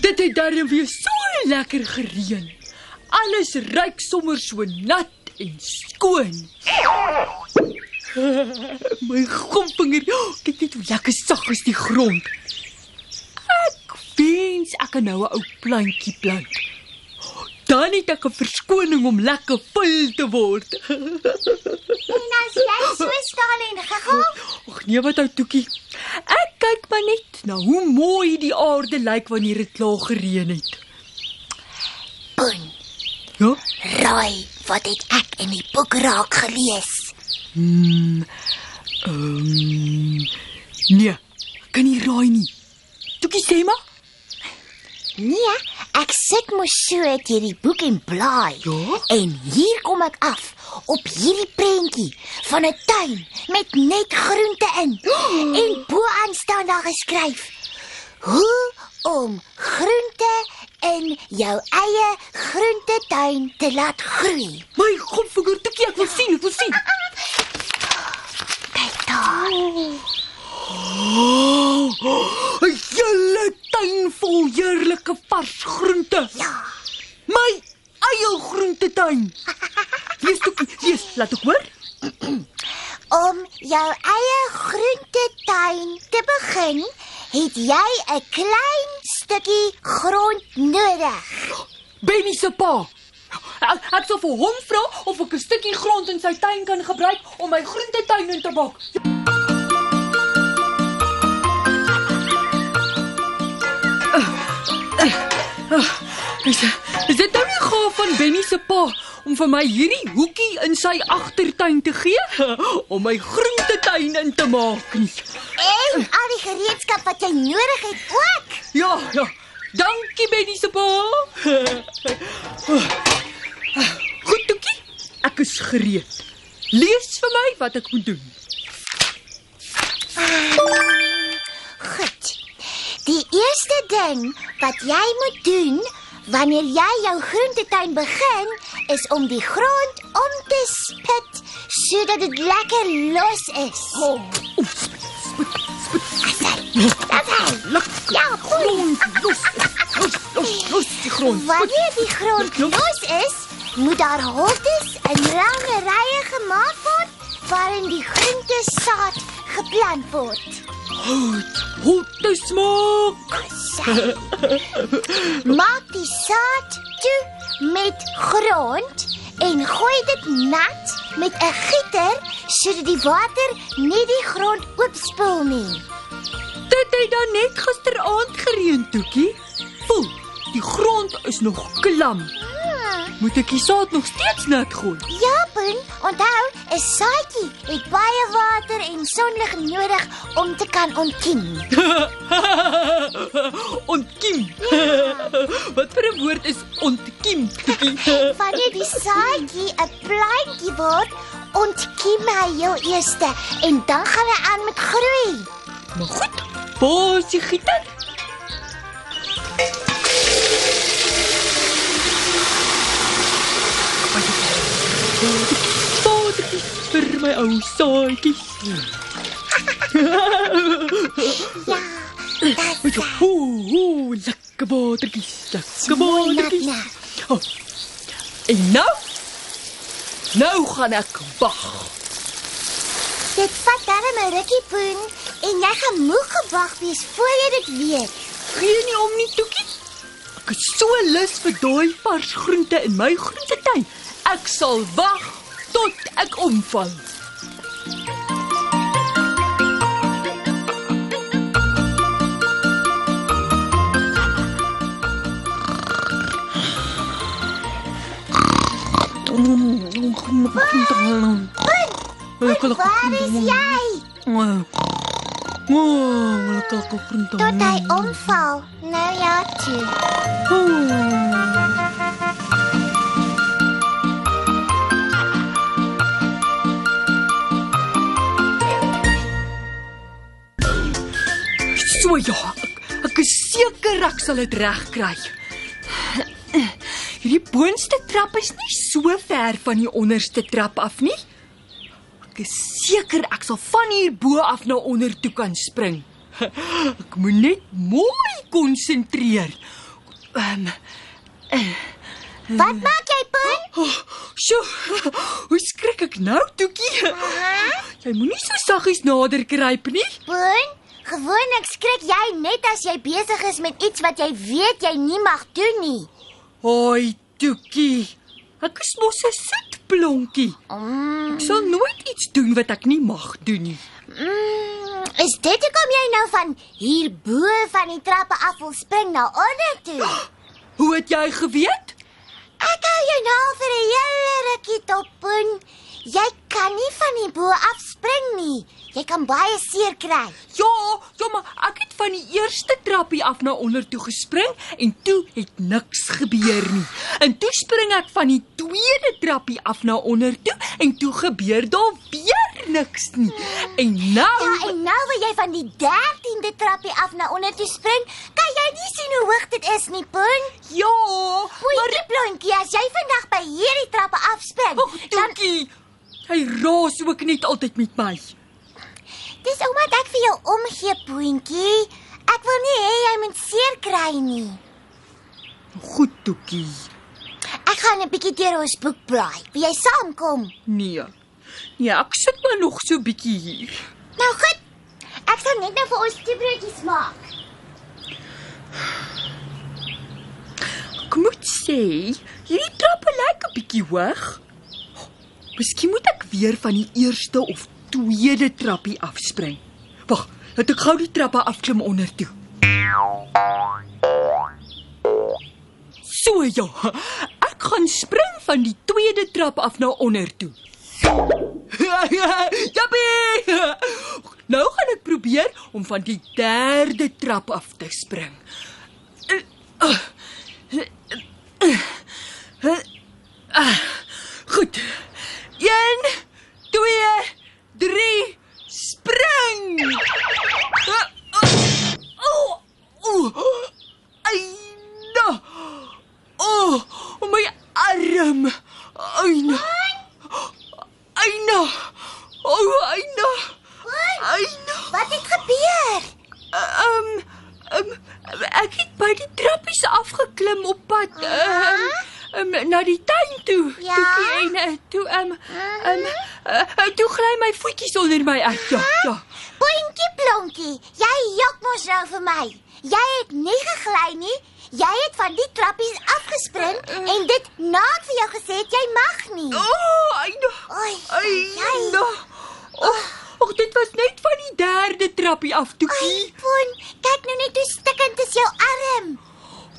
Dit het darm weer so lekker gereën. Alles ruik sommer so nat en skoon. My gompinger, kyk net hoe lekker sag is die grond. Ek wens ek kan nou 'n ou plantjie plant. Dan het ek 'n verskoning om lekker vol te word. En as jy so staan en giggel, Ag nee, wat ou toekie. Ek kyk maar net na hoe mooi die aarde lyk wanneer dit klaar gereën het. boen, Ja? raai wat het ek in die boek raak gelees? Mm, ehm um, nee, kan nie raai nie. Toekie sê maar. Nee, ek sit mos so uit hierdie boek en blaai. Ja? En hier kom ek af op hierdie prentjie van 'n tuin met net groente in. En bo-aan staan daar geskryf: Hoe om groente in jou eie groentetuin te laat groei. My godvinger toekie, ek wil sien, ek wil sien. Kyk daar. Oh, 'n hele tuin vol heerlike vars groente. Ja. My eie groentetuin. Lees toekie, lees, laat ek hoor. Om jou eie groentetuin te begin, het jy 'n klein stukkie grond nodig. Benny se pa. Ek, ek sal vir hom vra of ek 'n stukkie grond in sy tuin kan gebruik om my groentetuin in te bak. Is, is dit nou nie gaaf van Benny se pa om vir my hierdie hoekie in sy agtertuin te gee om my groentetuin in te maak nie? En al die gereedskap wat jy nodig het ook. Ja, ja. Dankie Benny se pa. Goed, Toekie. Ek is gereed. Lees vir my wat ek moet doen. Goed. Die eerste ding wat jy moet doen wanneer jy jou groentetuin begin, is om die grond om te spit sodat dit lekker los is. Oh. Ja, goed. Los, los, los, los die grond. Wanneer die grond los is, moet daar holtes in lange rye gemaak word waarin die groentesaad geplant word. Goed. Goed te smaak. Sy. Maak die saad toe met grond en gooi dit nat met 'n gieter sodat die water nie die grond oopspoel nie. Dit het dan net gisteraand gereën, Toekie. Voel, die grond is nog klam. Hmm. Moet ek die saad nog steeds nat gooi? Ja, Boen, onthou, 'n saadjie het baie water en sonlig nodig om te kan ontkiem. ontkiem. Wat vir 'n woord is ontkiem? Wanneer die saadjie 'n plantjie word, ontkiem hy heel eers en dan gaan hy aan met groei. Maar goed. Die gieter? Vir my ou saadjie. Dis Ooh, ooh, lekker watertjies, lekker mooi nat watertjies. nat. Oh. En nou? Nou gaan ek wag. Dit vat darem 'n rukkie poen en jy gaan moeg gewag wees voor jy dit weet. Gee nie om nie, Toekie. Ek is so lus vir daai vars groente in my groentetuin. Ek sal wag tot ek omval. Waar is jy? Oh, lekker groente. Tot hy omval. Ja, toe. So ja, ek, ek is seker ek sal dit reg kry. Hierdie boonste trap is nie so ver van die onderste trap af nie. Ek is seker ek sal van hier bo af na onder toe kan spring. Ek moet net mooi konsentreer. Ehm Wat maak jy, Pun? oh, sjoe, hoe skrik ek nou, Toekie? Jy moenie so saggies nader kruip nie. Pun, gewoonlik skrik jy net as jy besig is met iets wat jy weet jy nie mag doen nie. Hoi, Toekie. Ek is mos 'n soetblonkie. Mm, Ek sal nooit iets doen wat ek nie mag doen nie. mm, is dit hoekom jy nou van hier bo van die trappe af wil spring na onder toe? Hoe het jy geweet? Ek hou jou nou vir 'n hele rukkie dop, Pun. Jy kan nie van die bo af spring nie. Jy kan baie seer kry. Ja, ja, maar ek het van die eerste trappie af na onder toe gespring en toe het niks gebeur nie. En toe spring ek van die tweede trappie af na onder toe en toe gebeur daar weer niks nie. En nou Ja, en nou wil jy van die 13de trappie af na onder toe spring. Kan jy nie sien hoe hoog dit is nie, Pun? ja, Poetjie blondjie, as jy vandag by hierdie trappe afspring, Ag, dan. Hy raas ook net altyd met my. dis omdat ek vir jou omgee, Poentjie. Ek wil nie hê jy moet seer kry nie. Goed, Toekie. Ek gaan 'n bietjie deur ons boek blaai. Wil jy saamkom? Nee. Nee, ek sit maar nog so bietjie hier. Nou goed. Ek sal net nou vir ons toebroodjies maak. Ek moet sê, hierdie trappe lyk 'n bietjie hoog. Miskien moet ek weer van die eerste of tweede trappie afspring. Wag, laat ek gou die trappe afklim onder toe. So ja. Ek gaan spring van die tweede trap af na onder toe. Jappie! Nou gaan ek probeer om van die derde trap af te spring. Goed. 1 2 3 spring. Oh! Oh! Aina! Oh, my arm. Aina. Aina. Oh, Aina. Aina. Wat het gebeur? Ehm um, um, ek het by die trappies afgeklim op pad ehm um, um, na die tuin toe. Ja? Toe en uh, toe ehm um, uh, toe gly my voetjies onder my uit. Ja, ja. Poentjie blonkie, jy jok mos nou vir my. Jy het nie gegly nie. Jy het van die trappies afgespring en dit na ek vir jou gesê het jy mag nie. Oh, Aina. Oei. Aina. Oh, oh, dit was net van die derde trappie af toe. Ai, Poen, kyk nou net hoe stikkend is jou arm.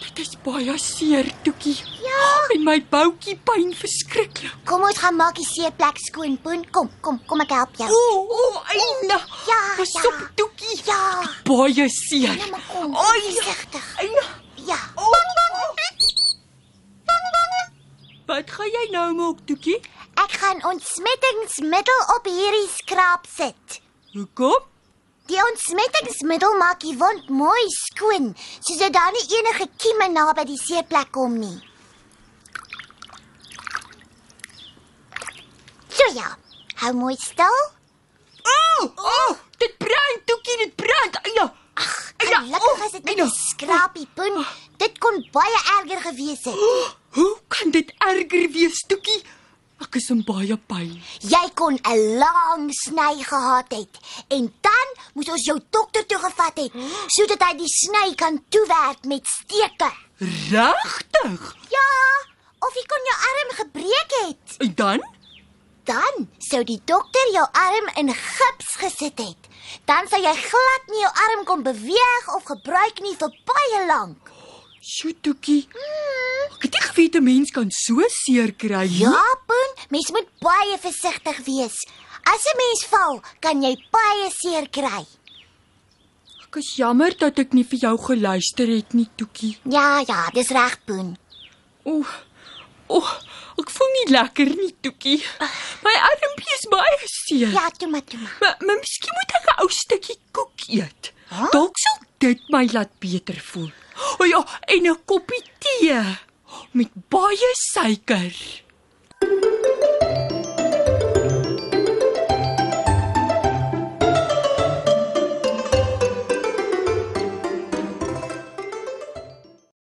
Dit is baie seer, Toekie. Ja. En my boutjie pyn verskriklik. Kom ons gaan maak die seeplek skoon, Poen. Kom, kom, kom ek help jou. O, oh, Aina. Ja, Pas ja. op, Toekie. Ja. Baie seer. Nou maar kom. Ai. Versigtig. Aina. Ja. Oh, oh. Wat gaan jy nou maak, Toekie? Ek gaan ontsmettingsmiddel op hierdie skraap sit. Hoekom? Die ontsmettingsmiddel maak die wond mooi skoon, sodat daar nie enige kieme naby die seerplek kom nie. So ja, hou mooi stil. Oh, oh, dit brand, Toekie, dit brand. Aina. Aina, Gelukkig is dit net 'n skrapie punt. Dit kon baie erger gewees het. Hoe kan dit erger wees, Toekie? Ek is in baie pyn. Jy kon 'n lang sny gehad het en dan moes ons jou dokter toe gevat het sodat hy die sny kan toewerk met steke. Regtig? Ja, of jy kon jou arm gebreek het. En dan? Dan sou die dokter jou arm in gips gesit het. Dan sou jy glad nie jou arm kon beweeg of gebruik nie vir baie lank. Sjoe, Toekie. Ek het nie geweet 'n mens kan so seer kry. Ja, Poen, mens moet baie versigtig wees. As 'n mens val, kan jy baie seer kry. Ek is jammer dat ek nie vir jou geluister het nie, Toekie. Ja, ja, dis reg, Poen. O. O, ek voel nie lekker nie, Toekie. My armpie is baie seer. Ja, toe maar, toe maar. Maar, maar miskien moet ek 'n ou stukkie koek eet. Huh? Dalk sal dit my laat beter voel. O ja, en 'n koppie tee met baie suiker.